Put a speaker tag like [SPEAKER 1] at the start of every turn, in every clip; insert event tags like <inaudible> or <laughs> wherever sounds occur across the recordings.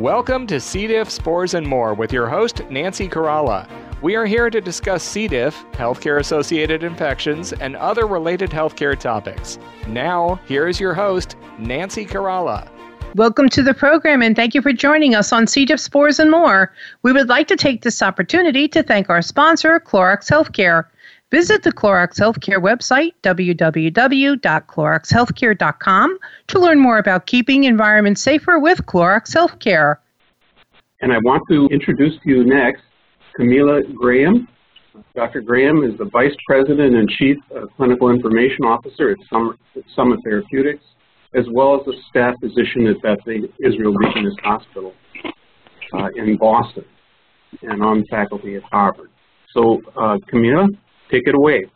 [SPEAKER 1] Welcome to C. diff, spores, and more with your host, Nancy Caralla. We are here to discuss C. diff, healthcare associated infections, and other related healthcare topics. Now, here is your host, Nancy Caralla.
[SPEAKER 2] Welcome to the program and thank you for joining us on C. diff, spores, and more. We would like to take this opportunity to thank our sponsor, Clorox Healthcare. Visit the Clorox Healthcare website, www.cloroxhealthcare.com, to learn more about keeping environments safer with Clorox Healthcare.
[SPEAKER 3] And I want to introduce to you next Camilla Graham. Dr. Graham is the Vice President and Chief Clinical Information Officer at Summit, Therapeutics, as well as a staff physician at the Israel Regionalist Hospital uh, in Boston and on faculty at Harvard. So, uh, Camilla, Take it away.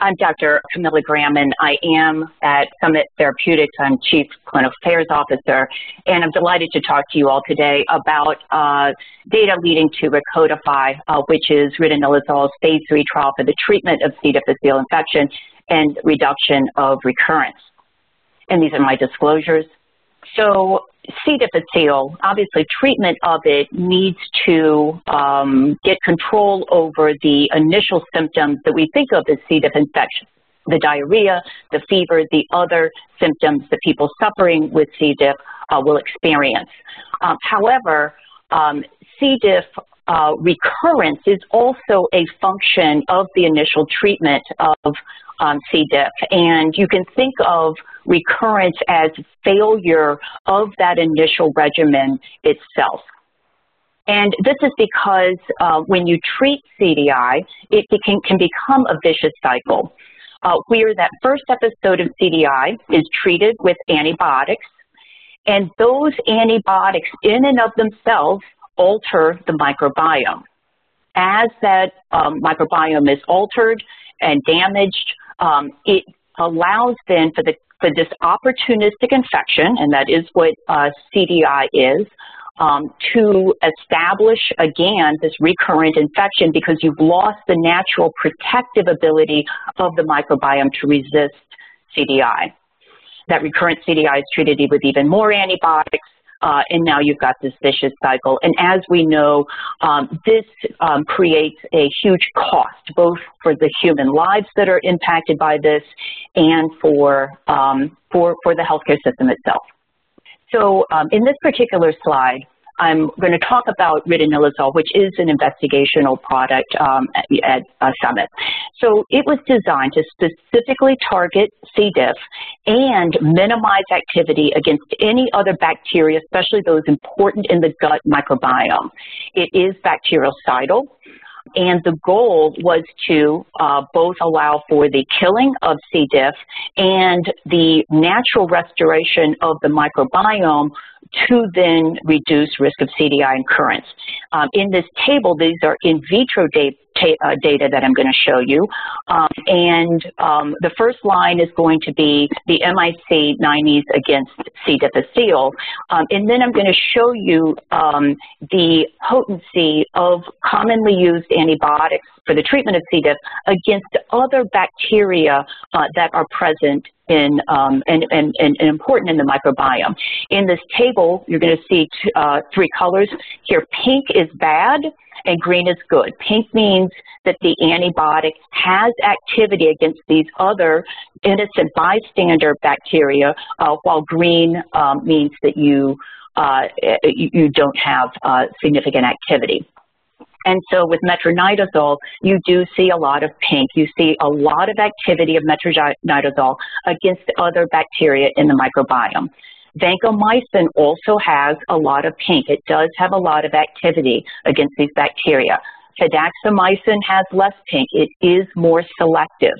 [SPEAKER 4] I'm Dr. Camilla Graham, and I am at Summit Therapeutics. I'm Chief Clinical Affairs Officer, and I'm delighted to talk to you all today about uh, data leading to Recodify, uh, which is ridinilazol's phase three trial for the treatment of C. difficile infection and reduction of recurrence. And these are my disclosures. So C. difficile, obviously treatment of it needs to um, get control over the initial symptoms that we think of as C. diff infection. The diarrhea, the fever, the other symptoms that people suffering with C. diff uh, will experience. Um, however, um, C. diff uh, recurrence is also a function of the initial treatment of um, C. diff. And you can think of recurrence as failure of that initial regimen itself. And this is because uh, when you treat CDI, it, can, can, become a vicious cycle uh, where that first episode of CDI is treated with antibiotics, and those antibiotics in and of themselves alter the microbiome. As that um, microbiome is altered and damaged, um, it allows then for the for this opportunistic infection, and that is what uh, CDI is, um, to establish again this recurrent infection because you've lost the natural protective ability of the microbiome to resist CDI. That recurrent CDI is treated with even more antibiotics, uh, and now you've got this vicious cycle. And as we know, um, this um, creates a huge cost, both for the human lives that are impacted by this and for, um, for, for the healthcare system itself. So um, in this particular slide, I'm going to talk about ridinilazole, which is an investigational product um, at, at Summit. So it was designed to specifically target C. diff and minimize activity against any other bacteria, especially those important in the gut microbiome. It is bactericidal. And the goal was to uh, both allow for the killing of C. diff and the natural restoration of the microbiome to then reduce risk of CDI incurrence. Um, in this table, these are in vitro data, uh, data that I'm going to show you. Um, and um, the first line is going to be the MIC 90s against C. difficile. Um, and then I'm going to show you um, the potency of commonly used antibiotics for the treatment of C. diff against other bacteria uh, that are present in, um, and, and, and, important in the microbiome. In this table, you're going to see uh, three colors. Here, pink is bad and green is good. Pink means that the antibiotic has activity against these other innocent bystander bacteria, uh, while green um, means that you, uh, you, you, don't have uh, significant activity. And so with metronidazole, you do see a lot of pink. You see a lot of activity of metronidazole against other bacteria in the microbiome. Vancomycin also has a lot of pink. It does have a lot of activity against these bacteria. Fidaxomicin has less pink. It is more selective.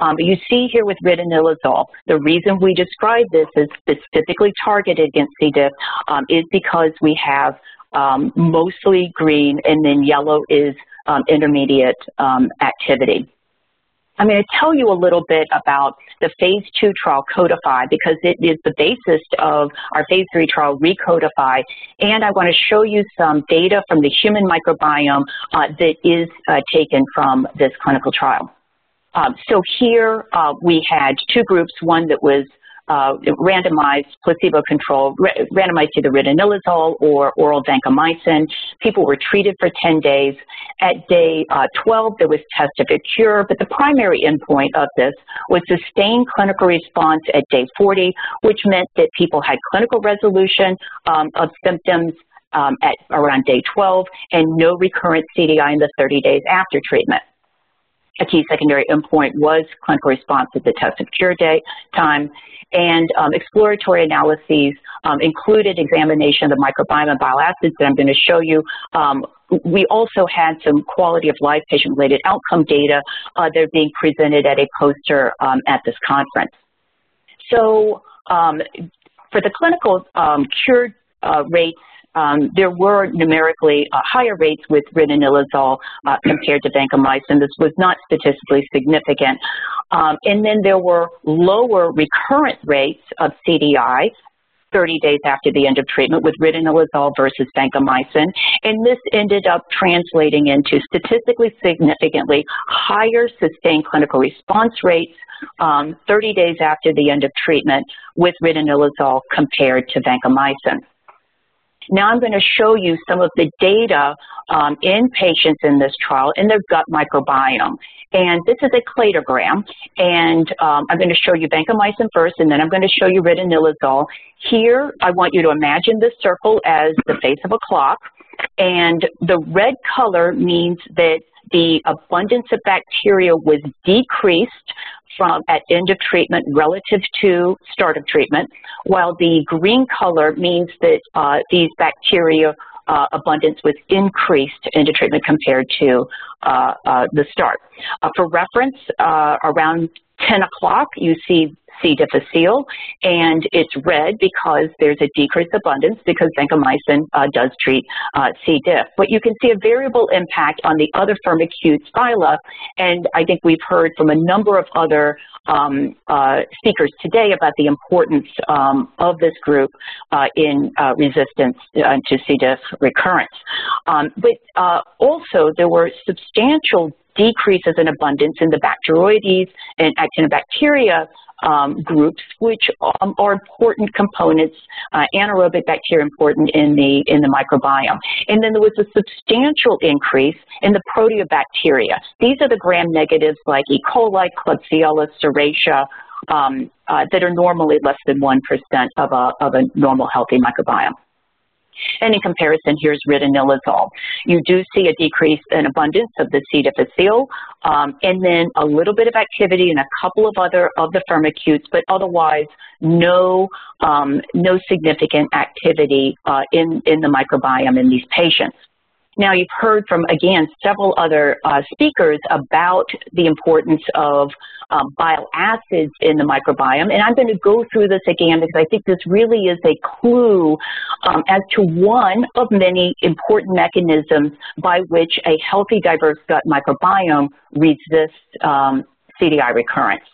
[SPEAKER 4] Um, you see here with ridinilazole, the reason we describe this as specifically targeted against C. diff um, is because we have um, mostly green, and then yellow is um, intermediate um, activity. I'm going to tell you a little bit about the phase two trial Codify because it is the basis of our phase three trial Recodify. And I want to show you some data from the human microbiome uh, that is uh, taken from this clinical trial. Um, so here uh, we had two groups, one that was uh, randomized, placebo-controlled, randomized to the ridinilazole or oral vancomycin. People were treated for 10 days. At day uh, 12, there was test of a cure, but the primary endpoint of this was sustained clinical response at day 40, which meant that people had clinical resolution um, of symptoms um, at around day 12 and no recurrent CDI in the 30 days after treatment. A key secondary endpoint was clinical response at the test of cure day time, and um, exploratory analyses um, included examination of the microbiome and bile acids that I'm going to show you. Um, we also had some quality of life patient-related outcome data uh, that are being presented at a poster um, at this conference. So um, for the clinical um, cure uh, rates um, there were numerically uh, higher rates with ridinilazole uh, compared to vancomycin. This was not statistically significant. Um, and then there were lower recurrent rates of CDI 30 days after the end of treatment with ridinilazole versus vancomycin. And this ended up translating into statistically significantly higher sustained clinical response rates um, 30 days after the end of treatment with ridinilazole compared to vancomycin. Now I'm going to show you some of the data um, in patients in this trial in their gut microbiome. And this is a cladogram, and um, I'm going to show you vancomycin first, and then I'm going to show you ridinilazole. Here, I want you to imagine this circle as the face of a clock, and the red color means that the abundance of bacteria was decreased from at end of treatment relative to start of treatment, while the green color means that uh, these bacteria uh, abundance was increased into treatment compared to uh, uh the start. Uh, for reference, around 10 o'clock, you see C. difficile, and it's red because there's a decreased abundance because vancomycin uh, does treat uh, C. diff. But you can see a variable impact on the other firmicutes phyla, and I think we've heard from a number of other um, uh, speakers today about the importance um, of this group uh, in uh, resistance uh, to C. diff recurrence. Um, but also, there were substantial decreases in abundance in the Bacteroides and actinobacteria um, groups, which um, are important components, uh, anaerobic bacteria important in the, in the microbiome. And then there was a substantial increase in the proteobacteria. These are the gram-negatives like E. coli, Klebsiella, Serratia, um, uh, that are normally less than 1% of a, of a normal healthy microbiome. And in comparison, here's ridinilazole. You do see a decrease in abundance of the C. difficile, um, and then a little bit of activity in a couple of other of the firmicutes, but otherwise no, um, no significant activity uh, in, in the microbiome in these patients. Now, you've heard from, again, several other uh, speakers about the importance of um, bile acids in the microbiome, and I'm going to go through this again because I think this really is a clue um, as to one of many important mechanisms by which a healthy, diverse gut microbiome resists um, CDI recurrence.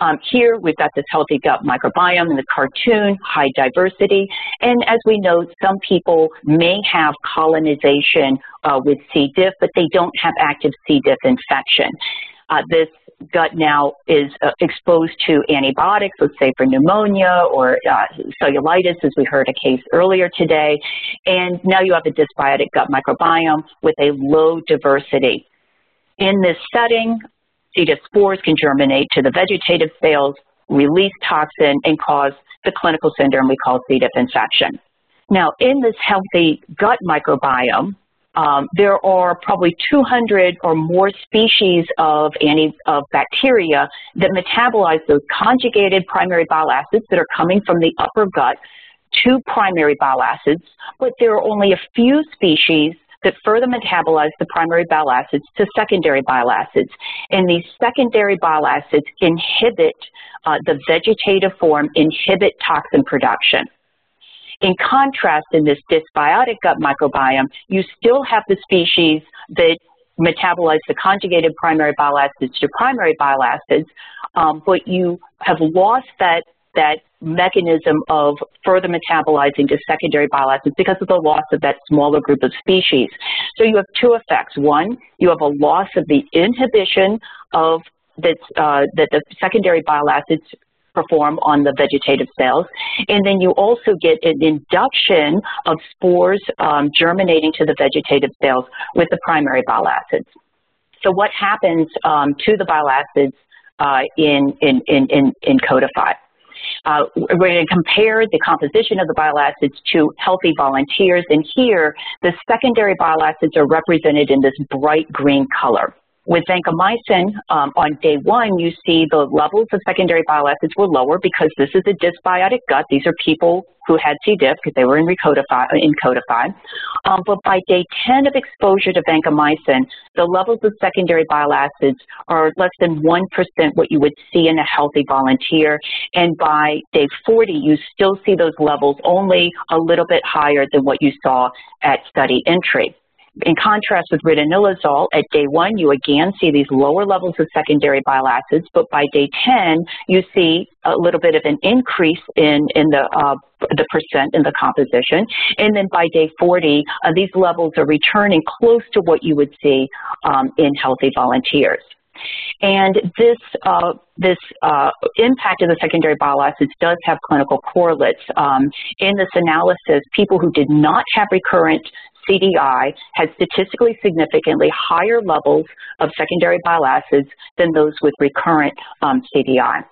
[SPEAKER 4] Um, here, we've got this healthy gut microbiome in the cartoon, high diversity. And as we know, some people may have colonization uh, with C. diff, but they don't have active C. diff infection. Uh, this gut now is uh, exposed to antibiotics, let's say for pneumonia or uh, cellulitis, as we heard a case earlier today. And now you have a dysbiotic gut microbiome with a low diversity. In this setting, C. spores can germinate to the vegetative cells, release toxin, and cause the clinical syndrome we call C. diff infection. Now, in this healthy gut microbiome, um, there are probably 200 or more species of, anti, of bacteria that metabolize those conjugated primary bile acids that are coming from the upper gut to primary bile acids, but there are only a few species that further metabolize the primary bile acids to secondary bile acids. And these secondary bile acids inhibit uh, the vegetative form, inhibit toxin production. In contrast, in this dysbiotic gut microbiome, you still have the species that metabolize the conjugated primary bile acids to primary bile acids, um, but you have lost that that mechanism of further metabolizing to secondary bile acids because of the loss of that smaller group of species. So you have two effects. One, you have a loss of the inhibition of that, uh, that the secondary bile acids perform on the vegetative cells. And then you also get an induction of spores um, germinating to the vegetative cells with the primary bile acids. So what happens um, to the bile acids uh, in, in, in, in, in Codify? Uh, we're going to compare the composition of the bile acids to healthy volunteers, and here the secondary bile acids are represented in this bright green color. With vancomycin, um, on day one, you see the levels of secondary bile acids were lower because this is a dysbiotic gut. These are people who had C. diff because they were in, recodify, in codify. Um, but by day 10 of exposure to vancomycin, the levels of secondary bile acids are less than 1% what you would see in a healthy volunteer. And by day 40, you still see those levels only a little bit higher than what you saw at study entry. In contrast with ridinilazole, at day one, you again see these lower levels of secondary bile acids, but by day 10, you see a little bit of an increase in, in the, uh, the percent in the composition. And then by day 40, uh, these levels are returning close to what you would see um, in healthy volunteers. And this, uh, this uh, impact of the secondary bile acids does have clinical correlates. Um, in this analysis, people who did not have recurrent CDI had statistically significantly higher levels of secondary bile acids than those with recurrent um, CDI.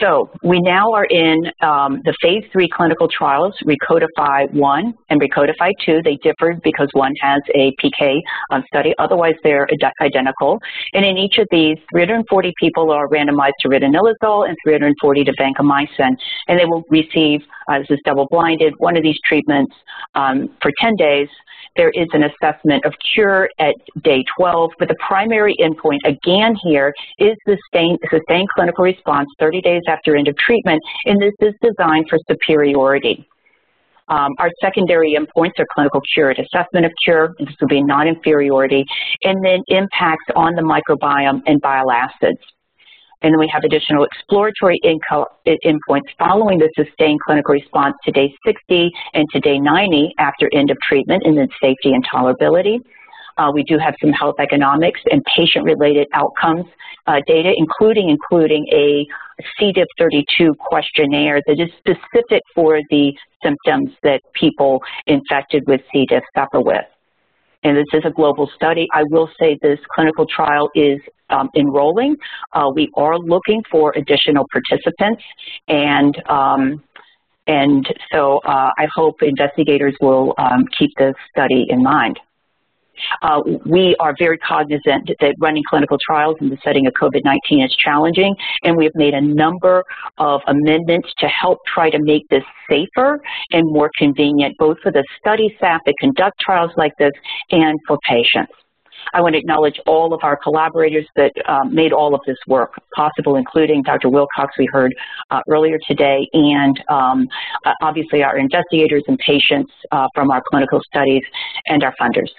[SPEAKER 4] So we now are in um, the phase three clinical trials, Recodify 1 and Recodify 2. They differed because one has a PK um, study. Otherwise, they're identical. And in each of these, 340 people are randomized to ridinilazole and 340 to vancomycin. And they will receive, uh, this is double-blinded, one of these treatments um, for 10 days there is an assessment of cure at day 12, but the primary endpoint, again here, is sustained, sustained clinical response 30 days after end of treatment, and this is designed for superiority. Um, our secondary endpoints are clinical cure and assessment of cure, this will be non-inferiority, and then impacts on the microbiome and bile acids. And then we have additional exploratory endpoints following the sustained clinical response to day 60 and to day 90 after end of treatment, and then safety and tolerability. Uh, we do have some health economics and patient-related outcomes uh, data, including including a C-diff32 questionnaire that is specific for the symptoms that people infected with C. diff suffer with and this is a global study. I will say this clinical trial is um, enrolling. Uh, we are looking for additional participants, and um, and so uh, I hope investigators will um, keep this study in mind. Uh, we are very cognizant that running clinical trials in the setting of COVID-19 is challenging, and we have made a number of amendments to help try to make this safer and more convenient, both for the study staff that conduct trials like this and for patients. I want to acknowledge all of our collaborators that um, made all of this work possible, including Dr. Wilcox, we heard uh, earlier today, and um, obviously our investigators and patients uh, from our clinical studies and our funders.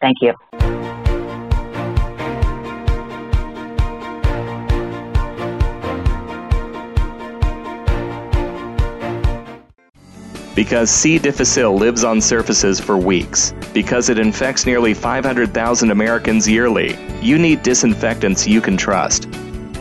[SPEAKER 4] Thank you.
[SPEAKER 1] Because C. difficile lives on surfaces for weeks, because it infects nearly 500,000 Americans yearly, you need disinfectants you can trust.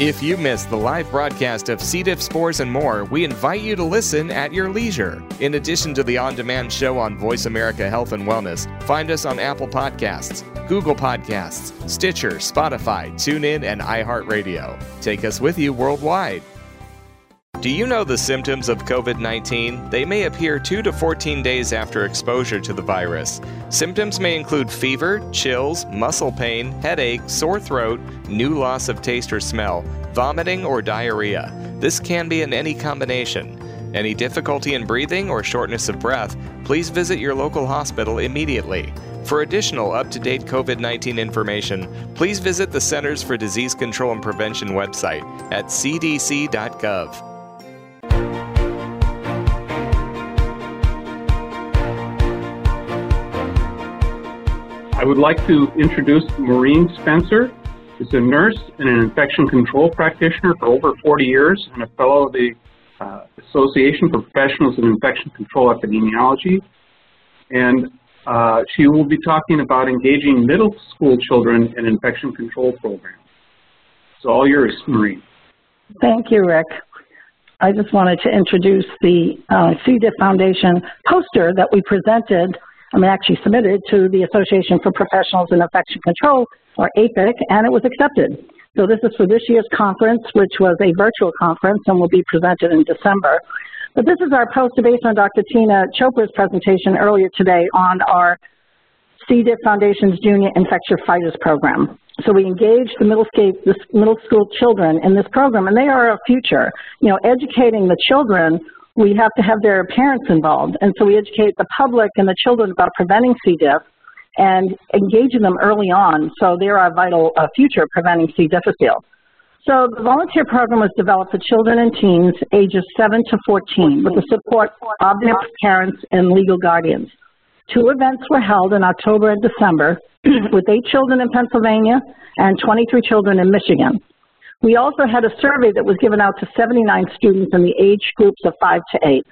[SPEAKER 1] If you missed the live broadcast of C. diff spores and more, we invite you to listen at your leisure. In addition to the on demand show on Voice America Health and Wellness, find us on Apple Podcasts, Google Podcasts, Stitcher, Spotify, TuneIn, and iHeartRadio. Take us with you worldwide. Do you know the symptoms of COVID 19? They may appear 2 to 14 days after exposure to the virus. Symptoms may include fever, chills, muscle pain, headache, sore throat, new loss of taste or smell, vomiting, or diarrhea. This can be in any combination. Any difficulty in breathing or shortness of breath, please visit your local hospital immediately. For additional up to date COVID 19 information, please visit the Centers for Disease Control and Prevention website at cdc.gov.
[SPEAKER 3] I would like to introduce Maureen Spencer. She's a nurse and an infection control practitioner for over 40 years and a fellow of the uh, Association for Professionals in Infection Control Epidemiology. And uh, she will be talking about engaging middle school children in infection control programs. It's all yours, Marie.
[SPEAKER 5] Thank you, Rick. I just wanted to introduce the uh, Foundation poster that we presented, I mean actually submitted to the Association for Professionals in Infection Control, or APIC, and it was accepted. So this is for this year's conference, which was a virtual conference and will be presented in December. But this is our poster based on Dr. Teena Chopra's presentation earlier today on our C. diff Foundation's Junior Infectious Fighters Program. So we engage the middle, the middle school children in this program, and they are our future. You know, educating the children, we have to have their parents involved. And so we educate the public and the children about preventing C. diff and engaging them early on. So they're our vital uh, future preventing C. difficile. So the volunteer program was developed for children and teens ages 7 to 14 with the support of their parents and legal guardians. Two events were held in October and December <clears throat> with eight children in Pennsylvania and 23 children in Michigan. We also had a survey that was given out to 79 students in the age groups of 5 to 8.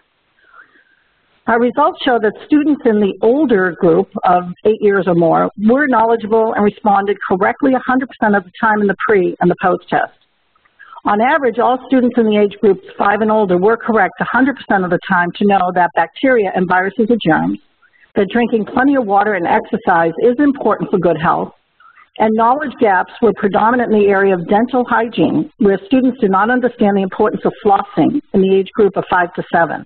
[SPEAKER 5] Our results show that students in the older group of eight years or more were knowledgeable and responded correctly 100% of the time in the pre and the post test. On average, all students in the age groups five and older were correct 100% of the time to know that bacteria and viruses are germs, that drinking plenty of water and exercise is important for good health, and knowledge gaps were predominant in the area of dental hygiene, where students did not understand the importance of flossing in the age group of five to seven.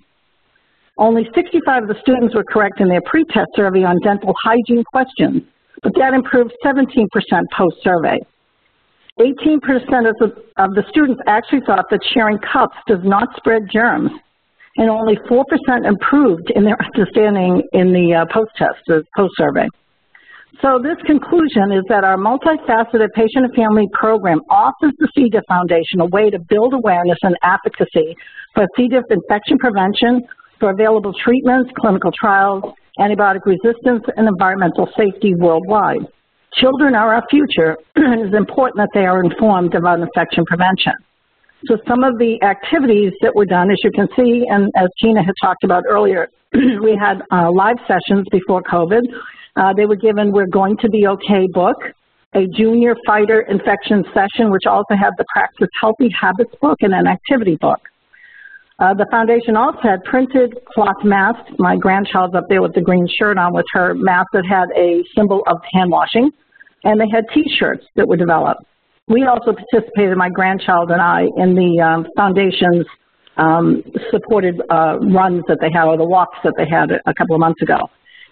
[SPEAKER 5] Only 65 of the students were correct in their pre-test survey on dental hygiene questions, but that improved 17% post-survey. 18% of the, of the students actually thought that sharing cups does not spread germs, and only 4% improved in their <laughs> understanding in the uh, post-test, the post-survey. So this conclusion is that our multifaceted patient and family program offers the C. diff Foundation a way to build awareness and advocacy for C. diff infection prevention, for available treatments, clinical trials, antibiotic resistance, and environmental safety worldwide. Children are our future, <clears throat> and it is important that they are informed about infection prevention. So some of the activities that were done, as you can see, and as Teena had talked about earlier, <clears throat> we had uh, live sessions before COVID. Uh, they were given We're Going to Be Okay book, a junior fighter infection session, which also had the Practice Healthy Habits book and an activity book. Uh, the foundation also had printed cloth masks. My grandchild's up there with the green shirt on with her mask that had a symbol of hand washing. And they had t-shirts that were developed. We also participated, my grandchild and I, in the um, foundation's um, supported uh, runs that they had, or the walks that they had a, couple of months ago.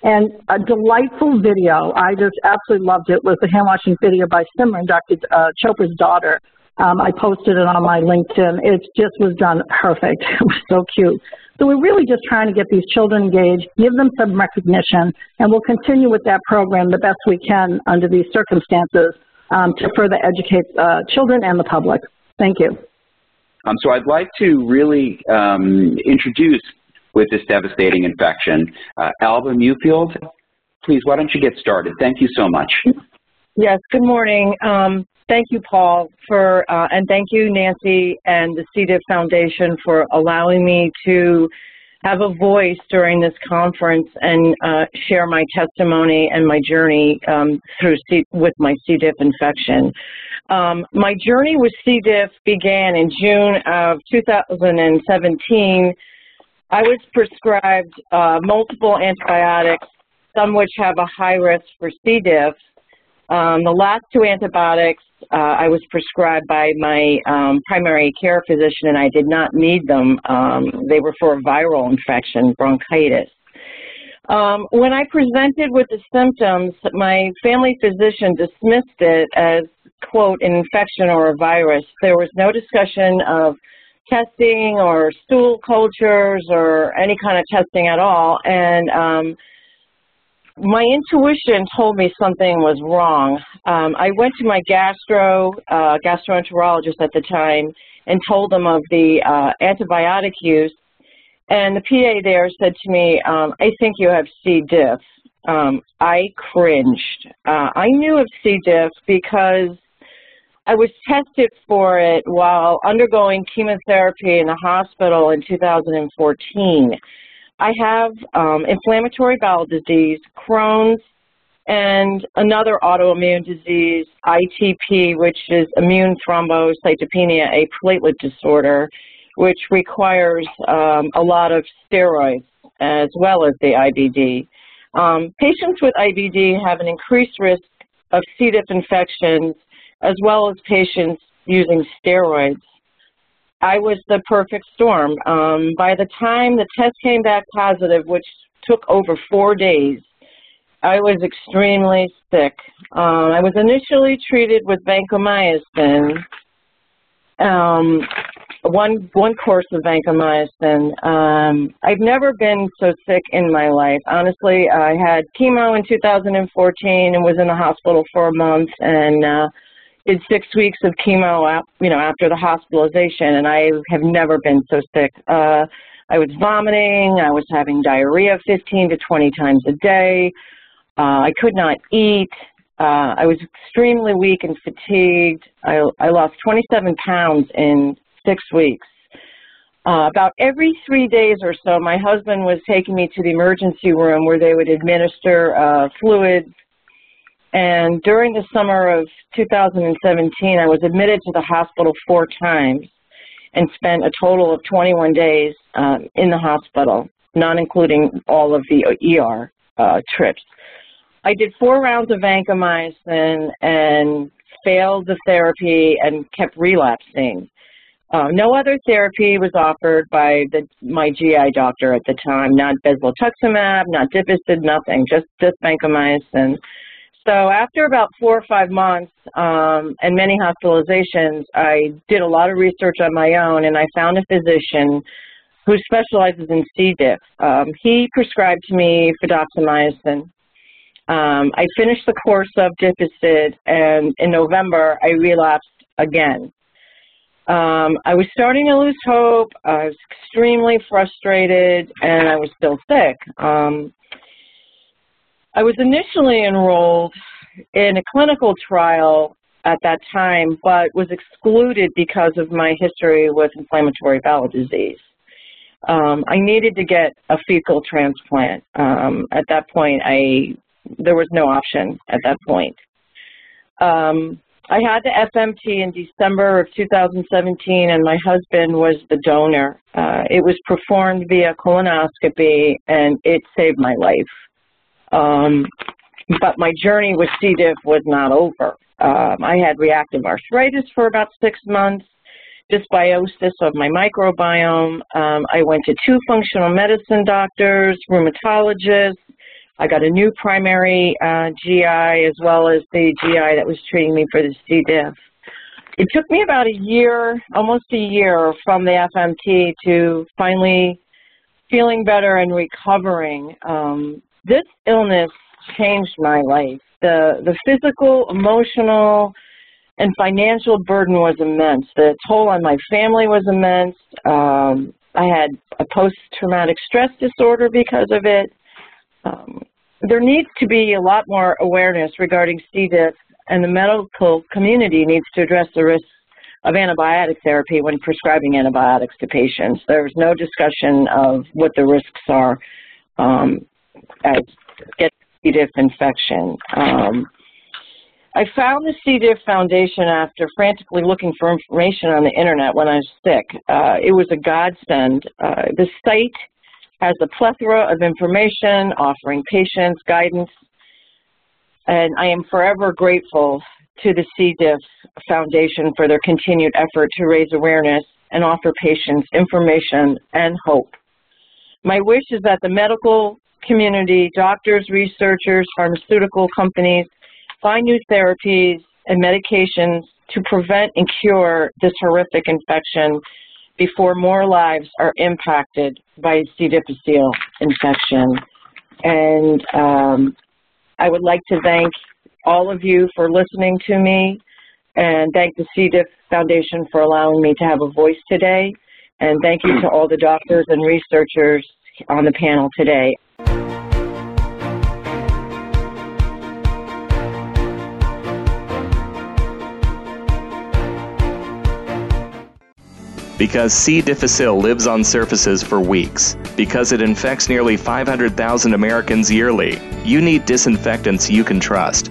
[SPEAKER 5] And a delightful video, I just absolutely loved it, was the hand washing video by Simran, Dr. Uh, Chopra's daughter, um, I posted it on my LinkedIn. It just was done perfect. <laughs> It was so cute. So we're really just trying to get these children engaged, give them some recognition, and we'll continue with that program the best we can under these circumstances um, to further educate uh, children and the public. Thank you.
[SPEAKER 6] Um, so I'd like to really um, introduce with this devastating infection, uh, Alba Mufield. Please, why don't you get started? Thank you so much.
[SPEAKER 7] Yes, good morning. Um, thank you, Paul, for, uh, and thank you, Nancy and the C. diff Foundation for allowing me to have a voice during this conference and uh, share my testimony and my journey um, through C with my C. diff infection. Um, my journey with C. diff began in June of 2017. I was prescribed uh, multiple antibiotics, some which have a high risk for C. diff, um, the last two antibiotics uh, I was prescribed by my um, primary care physician and I did not need them. Um, they were for a viral infection, bronchitis. Um, when I presented with the symptoms, my family physician dismissed it as, quote, an infection or a virus. There was no discussion of testing or stool cultures or any kind of testing at all. And um, my intuition told me something was wrong. Um, I went to my gastro, uh, gastroenterologist at the time and told them of the uh, antibiotic use. And the PA there said to me, um, I think you have C. diff. um, I cringed. Uh, I knew of C. diff because I was tested for it while undergoing chemotherapy in the hospital in 2014. I have um, inflammatory bowel disease, Crohn's, and another autoimmune disease, ITP, which is immune thrombocytopenia, a platelet disorder, which requires um, a lot of steroids as well as the IBD. Um, patients with IBD have an increased risk of C. diff infections as well as patients using steroids. I was the perfect storm. Um, by the time the test came back positive, which took over four days, I was extremely sick. Um, I was initially treated with vancomycin, um, one one course of vancomycin. Um, I've never been so sick in my life. Honestly, I had chemo in 2014 and was in the hospital for a month, and uh, did six weeks of chemo, you know, after the hospitalization, and I have never been so sick. Uh, I was vomiting, I was having diarrhea 15 to 20 times a day. Uh, I could not eat. Uh, I was extremely weak and fatigued. I, I lost 27 pounds in six weeks. Uh, about every three days or so, my husband was taking me to the emergency room where they would administer uh, fluids and during the summer of 2017, I was admitted to the hospital four times and spent a total of 21 days um, in the hospital, not including all of the ER uh, trips. I did four rounds of vancomycin and failed the therapy and kept relapsing. Uh, no other therapy was offered by the, my GI doctor at the time, not bezlotuximab, not Dificid, nothing, just, just vancomycin. So after about four or five months um, and many hospitalizations, I did a lot of research on my own, and I found a physician who specializes in C. diff. Um, he prescribed to me fidaxomicin. Um, I finished the course of Dificid, and in November, I relapsed again. Um, I was starting to lose hope. I was extremely frustrated, and I was still sick. I was initially enrolled in a clinical trial at that time, but was excluded because of my history with inflammatory bowel disease. Um, I needed to get a fecal transplant. Um, at that point, I there was no option at that point. Um, I had the FMT in December of 2017, and my husband was the donor. Uh, it was performed via colonoscopy, and it saved my life. Um, but my journey with C. diff was not over. Um, I had reactive arthritis for about six months, dysbiosis of my microbiome. Um, I went to two functional medicine doctors, rheumatologists. I got a new primary uh, GI as well as the GI that was treating me for the C. diff. It took me about a year, almost a year from the FMT to finally feeling better and recovering. Um, this illness changed my life. The, the physical, emotional, and financial burden was immense. The toll on my family was immense. Um, I had a post-traumatic stress disorder because of it. Um, there needs to be a lot more awareness regarding C. diff, and the medical community needs to address the risks of antibiotic therapy when prescribing antibiotics to patients. There's no discussion of what the risks are. Um, as get C. diff infection. Um, I found the C. diff Foundation after frantically looking for information on the internet when I was sick. Uh, it was a godsend. Uh, the site has a plethora of information offering patients guidance, and I am forever grateful to the C. diff Foundation for their continued effort to raise awareness and offer patients information and hope. My wish is that the medical community, doctors, researchers, pharmaceutical companies find new therapies and medications to prevent and cure this horrific infection before more lives are impacted by C. difficile infection. And um, I would like to thank all of you for listening to me and thank the C. diff Foundation for allowing me to have a voice today. And thank you to all the doctors and researchers on the panel today.
[SPEAKER 1] Because C. difficile lives on surfaces for weeks, because it infects nearly 500,000 Americans yearly, you need disinfectants you can trust.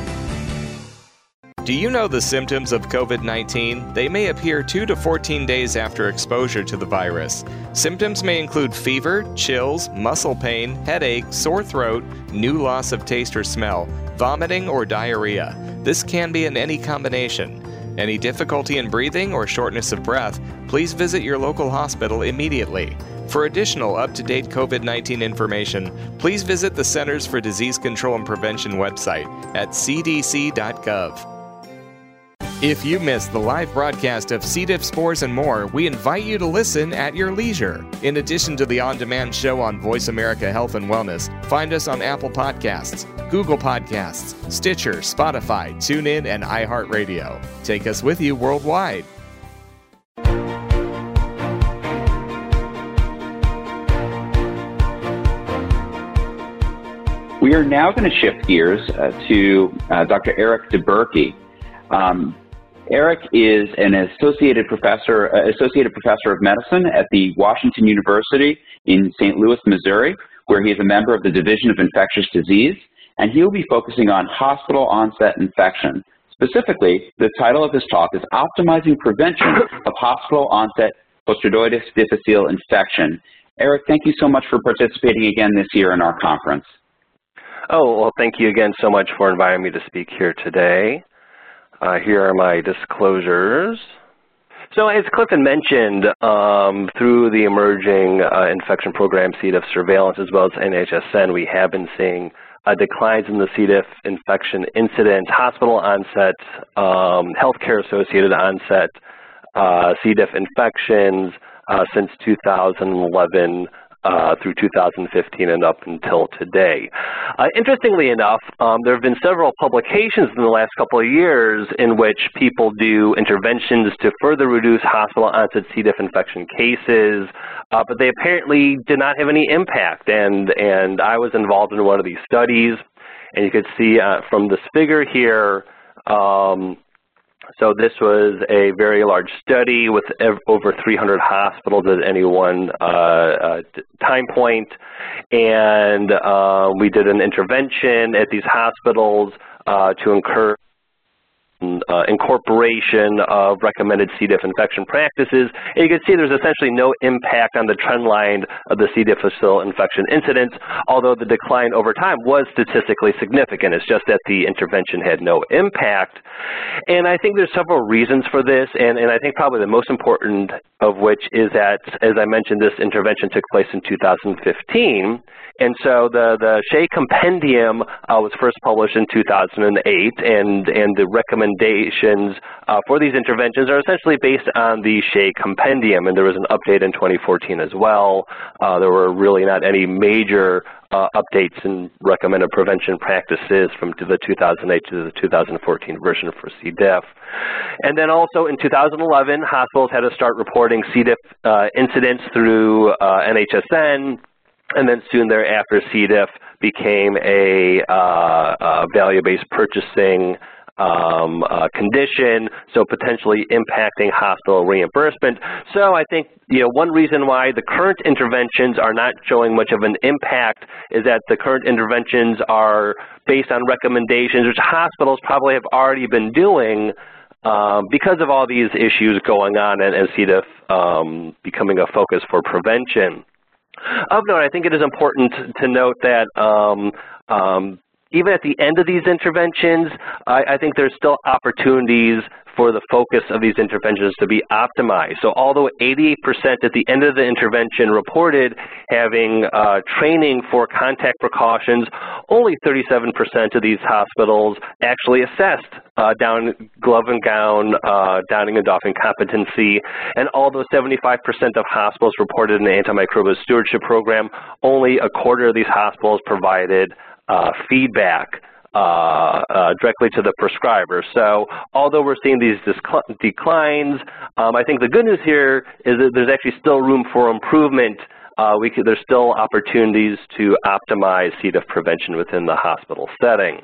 [SPEAKER 1] Do you know the symptoms of COVID 19? They may appear 2 to 14 days after exposure to the virus. Symptoms may include fever, chills, muscle pain, headache, sore throat, new loss of taste or smell, vomiting, or diarrhea. This can be in any combination. Any difficulty in breathing or shortness of breath, please visit your local hospital immediately. For additional up to date COVID 19 information, please visit the Centers for Disease Control and Prevention website at cdc.gov. If you missed the live broadcast of C. diff spores and more, we invite you to listen at your leisure. In addition to the on demand show on Voice America Health and Wellness, find us on Apple Podcasts, Google Podcasts, Stitcher, Spotify, TuneIn, and iHeartRadio. Take us with you worldwide.
[SPEAKER 6] We are now going to shift gears uh, to uh, Dr. Erik Dubberke. Um, Erik is an associated professor, uh, associated professor of medicine at the Washington University in St. Louis, Missouri, where he is a member of the Division of Infectious Disease, and he will be focusing on hospital onset infection. Specifically, the title of his talk is Optimizing Prevention of Hospital Onset Clostridioides difficile Infection. Erik, thank you so much for participating again this year in our conference.
[SPEAKER 8] Oh, well, thank you again so much for inviting me to speak here today. Uh, here are my disclosures. So as Clifford mentioned, um, through the emerging uh, infection program C. diff surveillance as well as NHSN, we have been seeing uh, declines in the C. diff infection incidence, hospital onset, um, healthcare associated onset uh, C. diff infections uh, since 2011 uh, through 2015 and up until today. Uh, interestingly enough, um, there have been several publications in the last couple of years in which people do interventions to further reduce hospital onset C. diff infection cases, uh, but they apparently did not have any impact. And, and I was involved in one of these studies, and you could see uh, from this figure here, um, so this was a very large study with over 300 hospitals at any one uh, uh, time point, and uh, we did an intervention at these hospitals uh, to encourage uh, incorporation of recommended C. diff infection practices. And you can see there's essentially no impact on the trend line of the C. difficile infection incidence, although the decline over time was statistically significant. It's just that the intervention had no impact. And I think there's several reasons for this, and, and I think probably the most important of which is that, as I mentioned, this intervention took place in 2015. And so the, the SHEA compendium uh, was first published in 2008, and, and the recommendations uh, for these interventions are essentially based on the SHEA compendium, and there was an update in 2014 as well. Uh, there were really not any major uh, updates in recommended prevention practices from the 2008 to the 2014 version for C. diff. And then also in 2011, hospitals had to start reporting C. diff uh, incidents through uh, NHSN, and then soon thereafter, C. diff became a uh, uh, value-based purchasing um, uh, condition, so potentially impacting hospital reimbursement. So I think you know one reason why the current interventions are not showing much of an impact is that the current interventions are based on recommendations, which hospitals probably have already been doing um, because of all these issues going on and, and C. diff um, becoming a focus for prevention. Of note, I think it is important to note that um, um, even at the end of these interventions, I, I think there's still opportunities for the focus of these interventions to be optimized. So although 88% at the end of the intervention reported having uh, training for contact precautions, only 37% of these hospitals actually assessed uh, down glove and gown, uh, downing and doffing competency. And although 75% of hospitals reported an antimicrobial stewardship program, only a quarter of these hospitals provided feedback uh, uh, directly to the prescriber. So although we're seeing these declines, um, I think the good news here is that there's actually still room for improvement. Uh, could, there's still opportunities to optimize C. diff prevention within the hospital setting.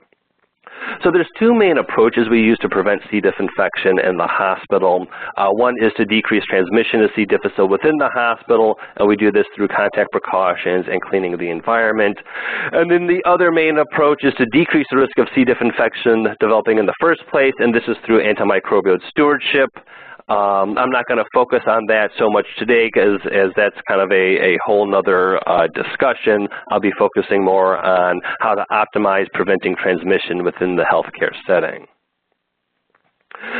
[SPEAKER 8] So there's two main approaches we use to prevent C. diff infection in the hospital. Uh, one is to decrease transmission of C. difficile within the hospital, and we do this through contact precautions and cleaning of the environment. And then the other main approach is to decrease the risk of C. diff infection developing in the first place, and this is through antimicrobial stewardship. Um, I'm not going to focus on that so much today as, as that's kind of a, a whole nother uh, discussion. I'll be focusing more on how to optimize preventing transmission within the healthcare setting.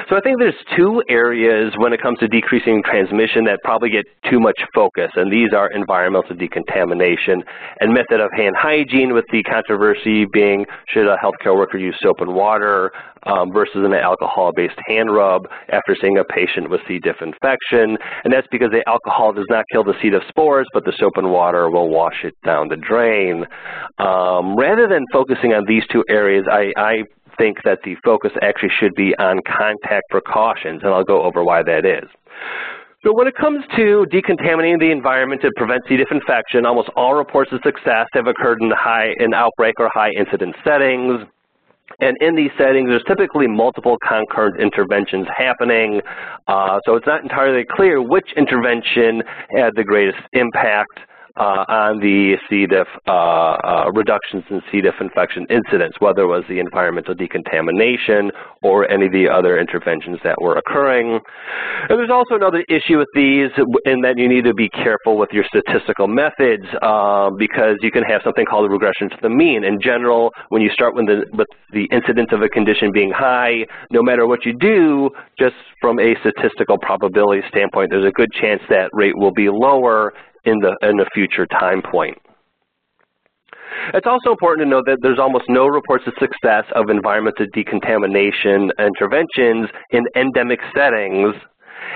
[SPEAKER 8] So I think there's two areas when it comes to decreasing transmission that probably get too much focus, and these are environmental decontamination and method of hand hygiene with the controversy being should a healthcare worker use soap and water um, versus an alcohol-based hand rub after seeing a patient with C. diff infection. And that's because the alcohol does not kill the C. diff spores, but the soap and water will wash it down the drain. Um, rather than focusing on these two areas, I, I think that the focus actually should be on contact precautions, and I'll go over why that is. So when it comes to decontaminating the environment to prevent C. diff infection, almost all reports of success have occurred in high in outbreak or high incidence settings. And in these settings, there's typically multiple concurrent interventions happening. Uh, so it's not entirely clear which intervention had the greatest impact on the C. diff uh, uh, reductions in C. diff infection incidents, whether it was the environmental decontamination or any of the other interventions that were occurring. And there's also another issue with these in that you need to be careful with your statistical methods uh, because you can have something called a regression to the mean. In general, when you start with the, with the incidence of a condition being high, no matter what you do, just from a statistical probability standpoint, there's a good chance that rate will be lower in the in a future time point. It's also important to note that there's almost no reports of success of environmental decontamination interventions in endemic settings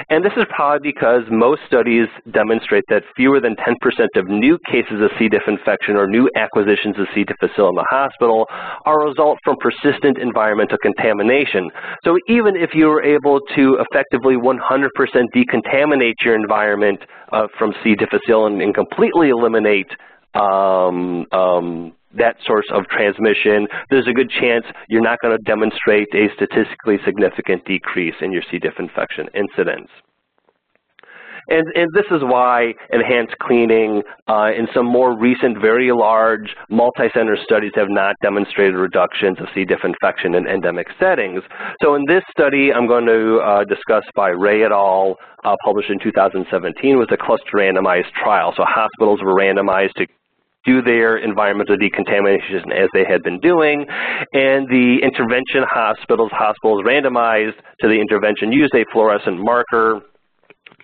[SPEAKER 8] and this is probably because most studies demonstrate that fewer than 10% of new cases of C. diff infection or new acquisitions of C. difficile in the hospital are a result from persistent environmental contamination. So even if you were able to effectively 100% decontaminate your environment uh, from C. difficile and, and completely eliminate um, um, that source of transmission, there's a good chance you're not going to demonstrate a statistically significant decrease in your C. diff infection incidence. And, and, this is why enhanced cleaning uh, in some more recent, very large, multi-center studies have not demonstrated reductions of C. diff infection in endemic settings. So in this study I'm going to uh, discuss by Ray et al., uh, published in 2017, was a cluster randomized trial. So hospitals were randomized to do their environmental decontamination as they had been doing, and the intervention hospitals, hospitals randomized to the intervention used a fluorescent marker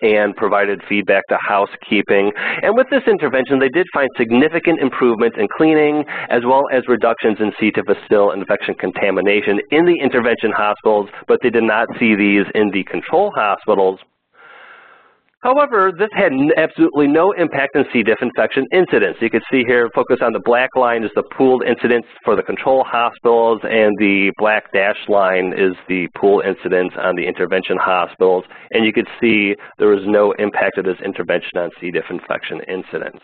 [SPEAKER 8] and provided feedback to housekeeping. And with this intervention, they did find significant improvements in cleaning as well as reductions in C. difficile infection contamination in the intervention hospitals, but they did not see these in the control hospitals. However, this had absolutely no impact on C. diff infection incidence. You can see here, focus on the black line is the pooled incidence for the control hospitals, and the black dashed line is the pool incidence on the intervention hospitals. And you can see there was no impact of this intervention on C. diff infection incidence.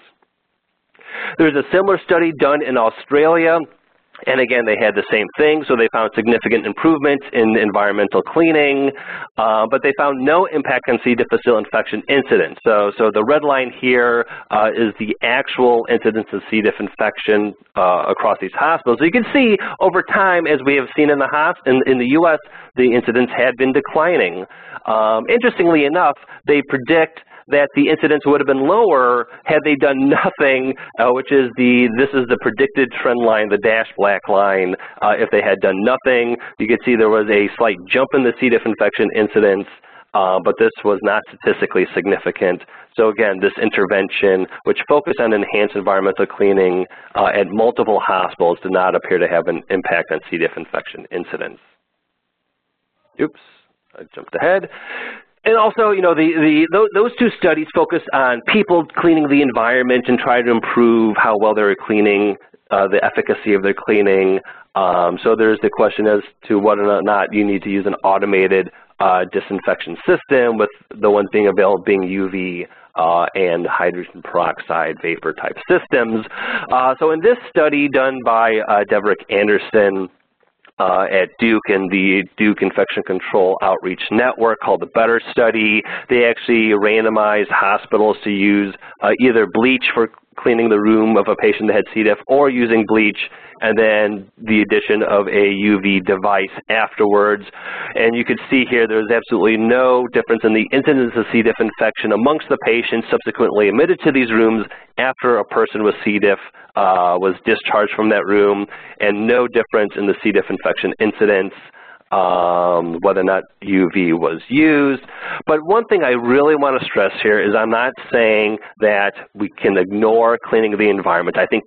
[SPEAKER 8] There's a similar study done in Australia and again, they had the same thing, so they found significant improvements in environmental cleaning, uh, but they found no impact on C. difficile infection incidence. So, so the red line here uh, is the actual incidence of C. diff infection uh, across these hospitals. So you can see over time, as we have seen in the, in, in the U.S., the incidence had been declining. Um, interestingly enough, they predict that the incidence would have been lower had they done nothing, uh, which is the, this is the predicted trend line, the dashed black line. Uh, if they had done nothing, you could see there was a slight jump in the C. diff infection incidence, uh, but this was not statistically significant. So again, this intervention, which focused on enhanced environmental cleaning uh, at multiple hospitals, did not appear to have an impact on C. diff infection incidence. Oops, I jumped ahead. And also, you know, the, the, those two studies focus on people cleaning the environment and try to improve how well they're cleaning uh, the efficacy of their cleaning. Um, so there's the question as to whether or not you need to use an automated uh, disinfection system with the ones being available being UV uh, and hydrogen peroxide vapor type systems. Uh, so in this study done by uh, Deverick Anderson uh, at Duke and the Duke Infection Control Outreach Network called the BETTER Study. They actually randomized hospitals to use uh, either bleach for cleaning the room of a patient that had C. diff or using bleach and then the addition of a UV device afterwards. And you can see here there's absolutely no difference in the incidence of C. diff infection amongst the patients subsequently admitted to these rooms after a person with C. diff uh, was discharged from that room, and no difference in the C. diff infection incidence. Um, whether or not UV was used. But one thing I really want to stress here is I'm not saying that we can ignore cleaning of the environment. I think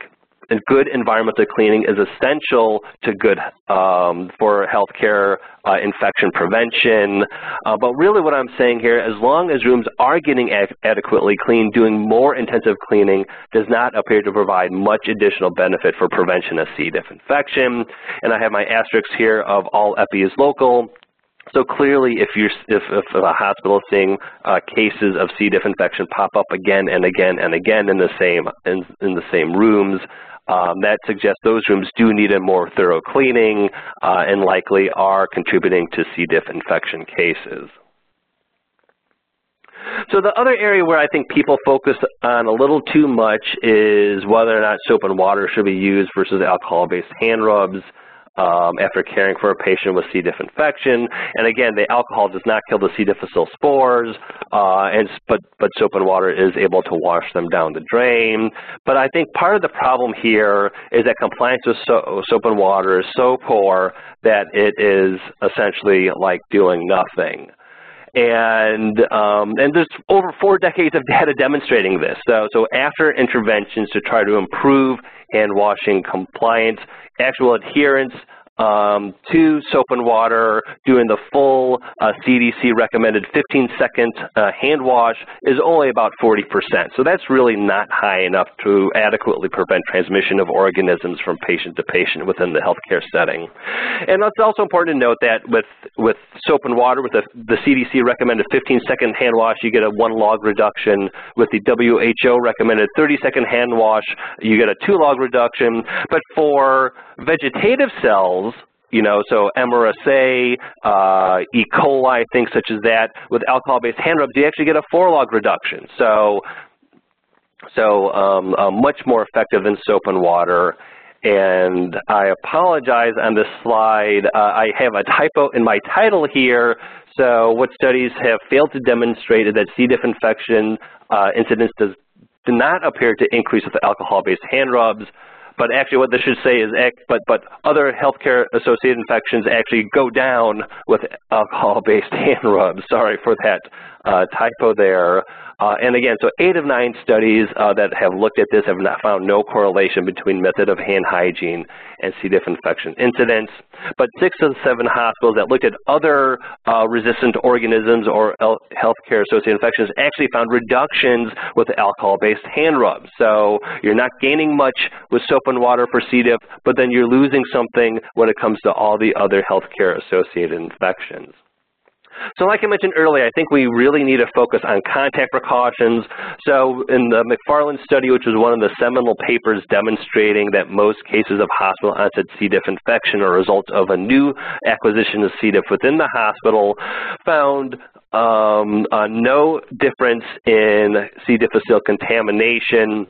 [SPEAKER 8] and good environmental cleaning is essential to good um, for healthcare uh, infection prevention. Uh, but really what I'm saying here, as long as rooms are getting adequately cleaned, doing more intensive cleaning does not appear to provide much additional benefit for prevention of C. diff infection. And I have my asterisks here of all epi is local. So clearly, if you're if, if a hospital is seeing uh, cases of C. diff infection pop up again and again and again in the same in, in the same rooms, um, that suggests those rooms do need a more thorough cleaning uh, and likely are contributing to C. diff infection cases. So the other area where I think people focus on a little too much is whether or not soap and water should be used versus alcohol-based hand rubs um, after caring for a patient with C. diff infection. And again, the alcohol does not kill the C. difficile spores, uh, and, but, but soap and water is able to wash them down the drain. But I think part of the problem here is that compliance with so, soap and water is so poor that it is essentially like doing nothing. And, um, and there's over four decades of <laughs> data demonstrating this. So, so after interventions to try to improve hand washing compliance, actual adherence um, to soap and water, doing the full uh, CDC recommended 15 second uh, hand wash is only about 40%. So that's really not high enough to adequately prevent transmission of organisms from patient to patient within the healthcare setting. And it's also important to note that with, with soap and water, with the, the CDC recommended 15 second hand wash, you get a one log reduction. With the WHO recommended 30 second hand wash, you get a two log reduction. But for vegetative cells, you know, so MRSA, uh, E. coli, things such as that. With alcohol-based hand rubs, you actually get a four-log reduction. So, so um, uh, much more effective than soap and water. And I apologize on this slide. Uh, I have a typo in my title here. So what studies have failed to demonstrate is that C. diff infection uh, incidence does, do not appear to increase with alcohol-based hand rubs. But actually what this should say is, but, but other healthcare associated infections actually go down with alcohol-based <laughs> hand rubs. Sorry for that typo there. Uh, and again, so eight of nine studies uh, that have looked at this have not found no correlation between method of hand hygiene and C. diff infection incidence. But six of the seven hospitals that looked at other uh, resistant organisms or healthcare associated infections actually found reductions with alcohol-based hand rubs. So you're not gaining much with soap and water for C. diff, but then you're losing something when it comes to all the other healthcare associated infections. So like I mentioned earlier, I think we really need to focus on contact precautions. So in the McFarland study, which was one of the seminal papers demonstrating that most cases of hospital onset C. diff infection are a result of a new acquisition of C. diff within the hospital, found um, uh, no difference in C. difficile contamination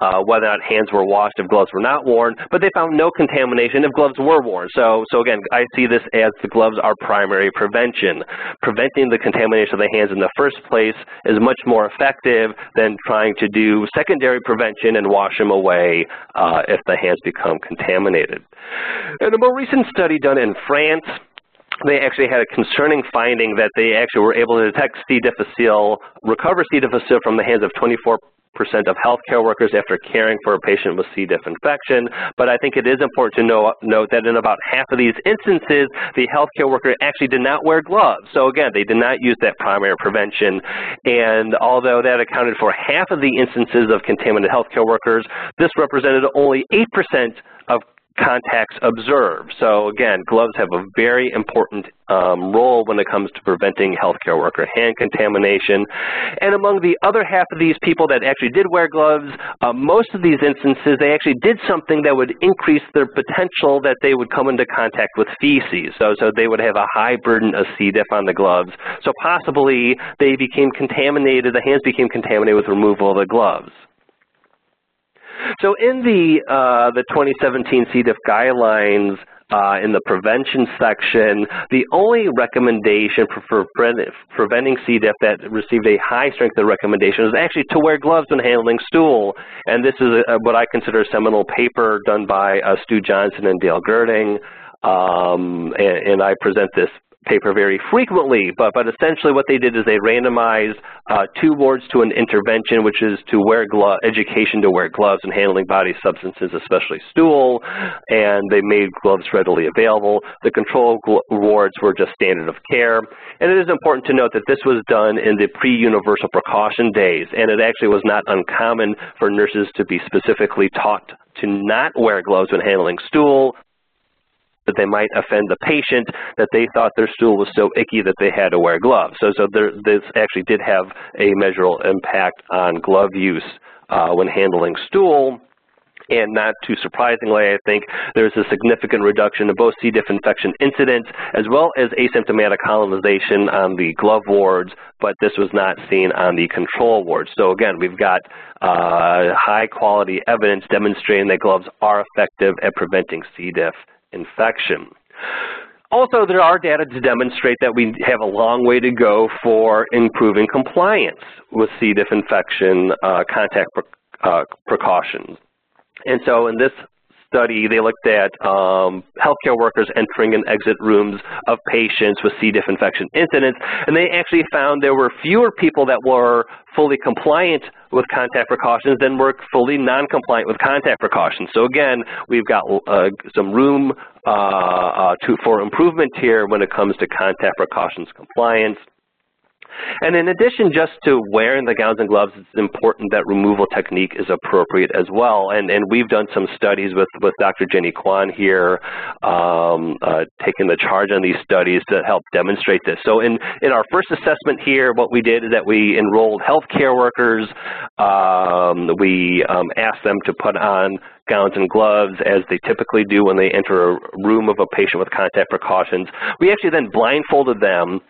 [SPEAKER 8] uh, whether or not hands were washed if gloves were not worn, but they found no contamination if gloves were worn. So, so again, I see this as the gloves are primary prevention. Preventing the contamination of the hands in the first place is much more effective than trying to do secondary prevention and wash them away uh, if the hands become contaminated. In a more recent study done in France, they actually had a concerning finding that they actually were able to detect C. difficile, recover C. difficile from the hands of 24 of healthcare workers after caring for a patient with C. diff infection. But I think it is important to know, note that in about half of these instances, the healthcare worker actually did not wear gloves. So again, they did not use that primary prevention. And although that accounted for half of the instances of contaminated healthcare workers, this represented only 8% of contacts observed. So again, gloves have a very important um, role when it comes to preventing healthcare worker hand contamination. And among the other half of these people that actually did wear gloves, uh, most of these instances, they actually did something that would increase their potential that they would come into contact with feces. So, so they would have a high burden of C. diff on the gloves. So possibly they became contaminated, the hands became contaminated with removal of the gloves. So in the, uh, the 2017 C. diff guidelines, uh, in the prevention section, the only recommendation for, for preventing C. diff that received a high strength of recommendation is actually to wear gloves when handling stool. And this is a, what I consider a seminal paper done by uh, Stu Johnson and Dale Gerding. Um, and, and I present this paper very frequently, but, but essentially what they did is they randomized uh, two wards to an intervention, which is to wear glove, education to wear gloves and handling body substances, especially stool, and they made gloves readily available. The control wards were just standard of care. And it is important to note that this was done in the pre-universal precaution days, and it actually was not uncommon for nurses to be specifically taught to not wear gloves when handling stool, that they might offend the patient, that they thought their stool was so icky that they had to wear gloves. So, so there, this actually did have a measurable impact on glove use uh, when handling stool. And not too surprisingly, I think there's a significant reduction in both C. diff infection incidents as well as asymptomatic colonization on the glove wards, but this was not seen on the control wards. So again, we've got uh, high quality evidence demonstrating that gloves are effective at preventing C. diff infection. Also, there are data to demonstrate that we have a long way to go for improving compliance with C. diff infection uh, contact pre uh, precautions. And so in this study, they looked at um, healthcare workers entering and exit rooms of patients with C. diff infection incidents, and they actually found there were fewer people that were fully compliant with contact precautions than were fully non-compliant with contact precautions. So again, we've got uh, some room uh, uh, to, for improvement here when it comes to contact precautions compliance. And in addition just to wearing the gowns and gloves, it's important that removal technique is appropriate as well. And, and we've done some studies with, with Dr. Jenny Kwon here, um, uh, taking the charge on these studies to help demonstrate this. So in, in our first assessment here, what we did is that we enrolled healthcare workers. Um, we um, asked them to put on gowns and gloves as they typically do when they enter a room of a patient with contact precautions. We actually then blindfolded them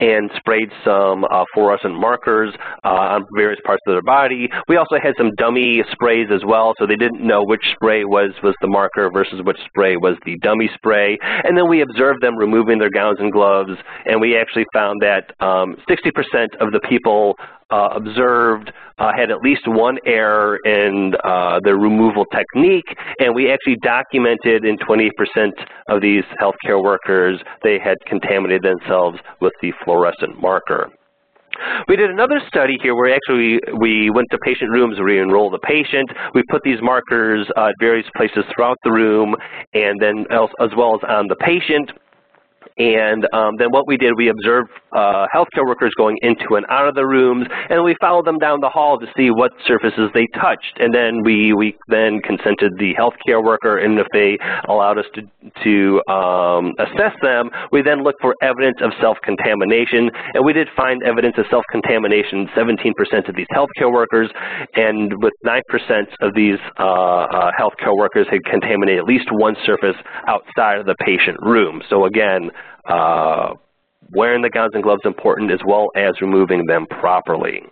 [SPEAKER 8] and sprayed some uh, fluorescent markers uh, on various parts of their body. We also had some dummy sprays as well, so they didn't know which spray was, was the marker versus which spray was the dummy spray. And then we observed them removing their gowns and gloves, and we actually found that 60% um, of the people uh, observed uh, had at least one error in uh, the removal technique, and we actually documented in 20% of these healthcare workers they had contaminated themselves with the fluorescent marker. We did another study here where actually we went to patient rooms, we enrolled the patient, we put these markers uh, at various places throughout the room, and then as well as on the patient. And um, then what we did, we observed uh, healthcare workers going into and out of the rooms, and we followed them down the hall to see what surfaces they touched. And then we, we then consented the healthcare worker, and if they allowed us to, to um, assess them, we then looked for evidence of self-contamination. And we did find evidence of self-contamination 17% of these healthcare workers, and with 9% of these uh, uh, healthcare workers had contaminated at least one surface outside of the patient room. So again, uh, wearing the gowns and gloves important as well as removing them properly.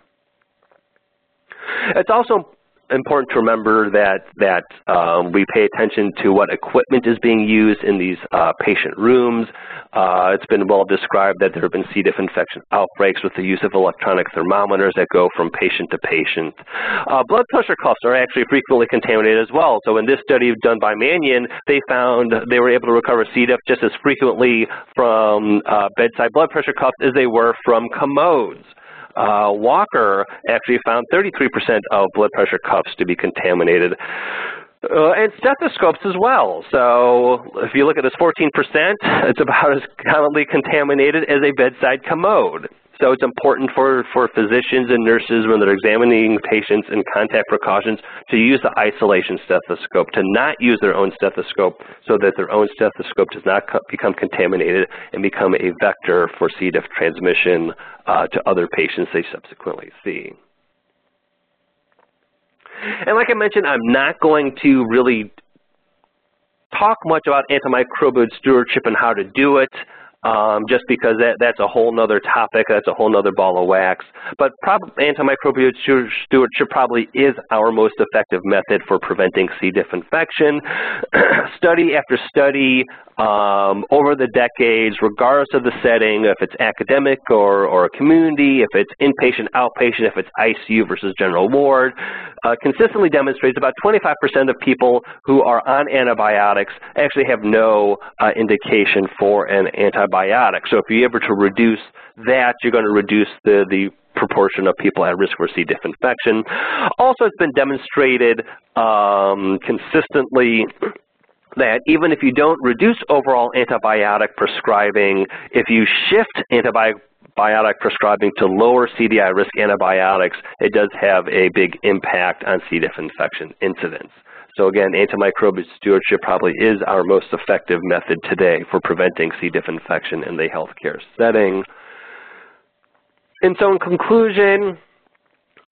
[SPEAKER 8] It's also important to remember that, that um, we pay attention to what equipment is being used in these uh, patient rooms. Uh, it's been well described that there have been C. diff infection outbreaks with the use of electronic thermometers that go from patient to patient. Uh, blood pressure cuffs are actually frequently contaminated as well. So in this study done by Manian, they found they were able to recover C. diff just as frequently from uh, bedside blood pressure cuffs as they were from commodes. Uh, Walker actually found 33% of blood pressure cuffs to be contaminated. Uh, and stethoscopes as well. So if you look at this 14%, it's about as commonly contaminated as a bedside commode. So it's important for, for physicians and nurses when they're examining patients and contact precautions to use the isolation stethoscope, to not use their own stethoscope so that their own stethoscope does not become contaminated and become a vector for C. diff transmission uh, to other patients they subsequently see. And like I mentioned, I'm not going to really talk much about antimicrobial stewardship and how to do it um, just because that, that's a whole nother topic, that's a whole nother ball of wax. But antimicrobial stewardship probably is our most effective method for preventing C. diff infection. <clears throat> study after study um, over the decades, regardless of the setting, if it's academic or, or a community, if it's inpatient, outpatient, if it's ICU versus general ward, uh, consistently demonstrates about 25% of people who are on antibiotics actually have no uh, indication for an antibiotic. So if you're able to reduce that, you're going to reduce the, the proportion of people at risk for C. diff infection. Also, it's been demonstrated um, consistently that even if you don't reduce overall antibiotic prescribing, if you shift antibiotic prescribing to lower CDI risk antibiotics, it does have a big impact on C. diff infection incidence. So again, antimicrobial stewardship probably is our most effective method today for preventing C. diff infection in the healthcare setting. And so in conclusion,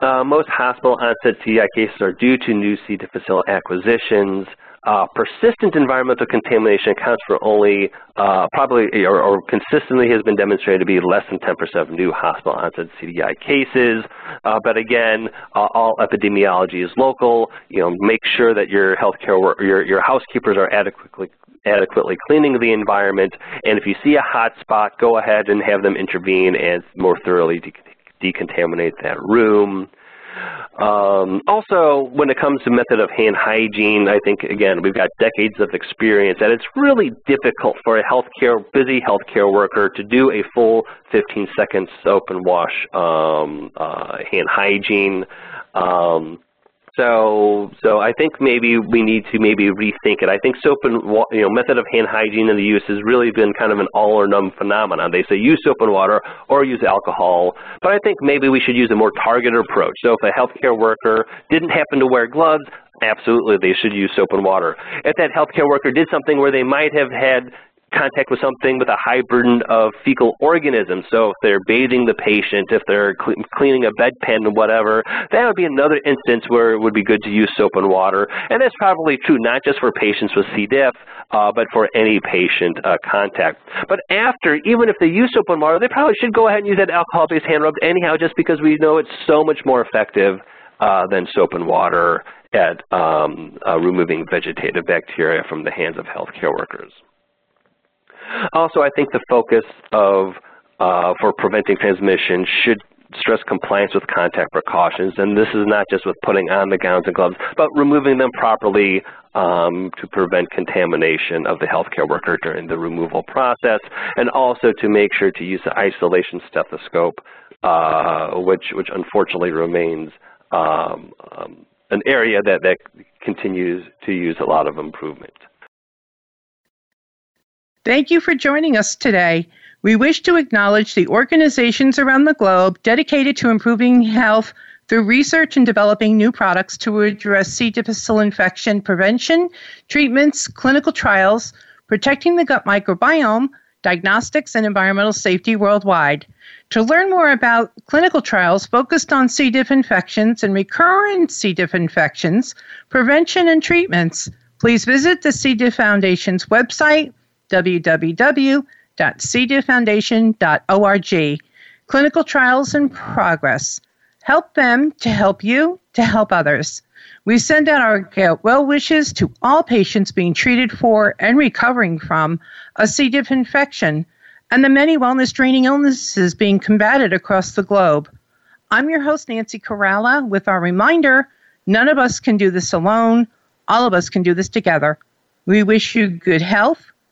[SPEAKER 8] uh, most hospital onset CDI cases are due to new C. difficile acquisitions. Uh, persistent environmental contamination accounts for only uh, probably or, or, consistently has been demonstrated to be less than 10% of new hospital onset CDI cases. Uh, but again, uh, all epidemiology is local. You know, make sure that your healthcare your your housekeepers are adequately adequately cleaning the environment. And if you see a hot spot, go ahead and have them intervene and more thoroughly de decontaminate that room. Um, also, when it comes to method of hand hygiene, I think, again, we've got decades of experience, and it's really difficult for a healthcare, busy healthcare worker to do a full 15 second soap and wash um, uh, hand hygiene. Um, so, so I think maybe we need to maybe rethink it. I think soap and you know method of hand hygiene in the use has really been kind of an all or none phenomenon. They say use soap and water or use alcohol, but I think maybe we should use a more targeted approach. So if a healthcare worker didn't happen to wear gloves, absolutely they should use soap and water. If that healthcare worker did something where they might have had contact with something with a high burden of fecal organisms. So if they're bathing the patient, if they're cleaning a bedpan, whatever, that would be another instance where it would be good to use soap and water. And that's probably true not just for patients with C. diff, uh, but for any patient uh, contact. But after, even if they use soap and water, they probably should go ahead and use that alcohol-based hand rub anyhow, just because we know it's so much more effective uh, than soap and water at um, uh, removing vegetative bacteria from the hands of healthcare workers. Also, I think the focus of uh, for preventing transmission should stress compliance with contact precautions. And this is not just with putting on the gowns and gloves, but removing them properly um, to prevent contamination of the healthcare worker during the removal process, and also to make sure to use the isolation stethoscope, uh, which, which unfortunately remains um, um, an area that, that continues to use a lot of improvement.
[SPEAKER 2] Thank you for joining us today. We wish to acknowledge the organizations around the globe dedicated to improving health through research and developing new products to address C. difficile infection prevention, treatments, clinical trials, protecting the gut microbiome, diagnostics, and environmental safety worldwide. To learn more about clinical trials focused on C. diff infections and recurrent C. diff infections, prevention and treatments, please visit the C. diff Foundation's website www.cdifffoundation.org. Clinical trials in progress. Help them to help you to help others. We send out our well wishes to all patients being treated for and recovering from a C. diff infection and the many wellness draining illnesses being combated across the globe. I'm your host, Nancy Caralla, with our reminder none of us can do this alone. All of us can do this together. We wish you good health,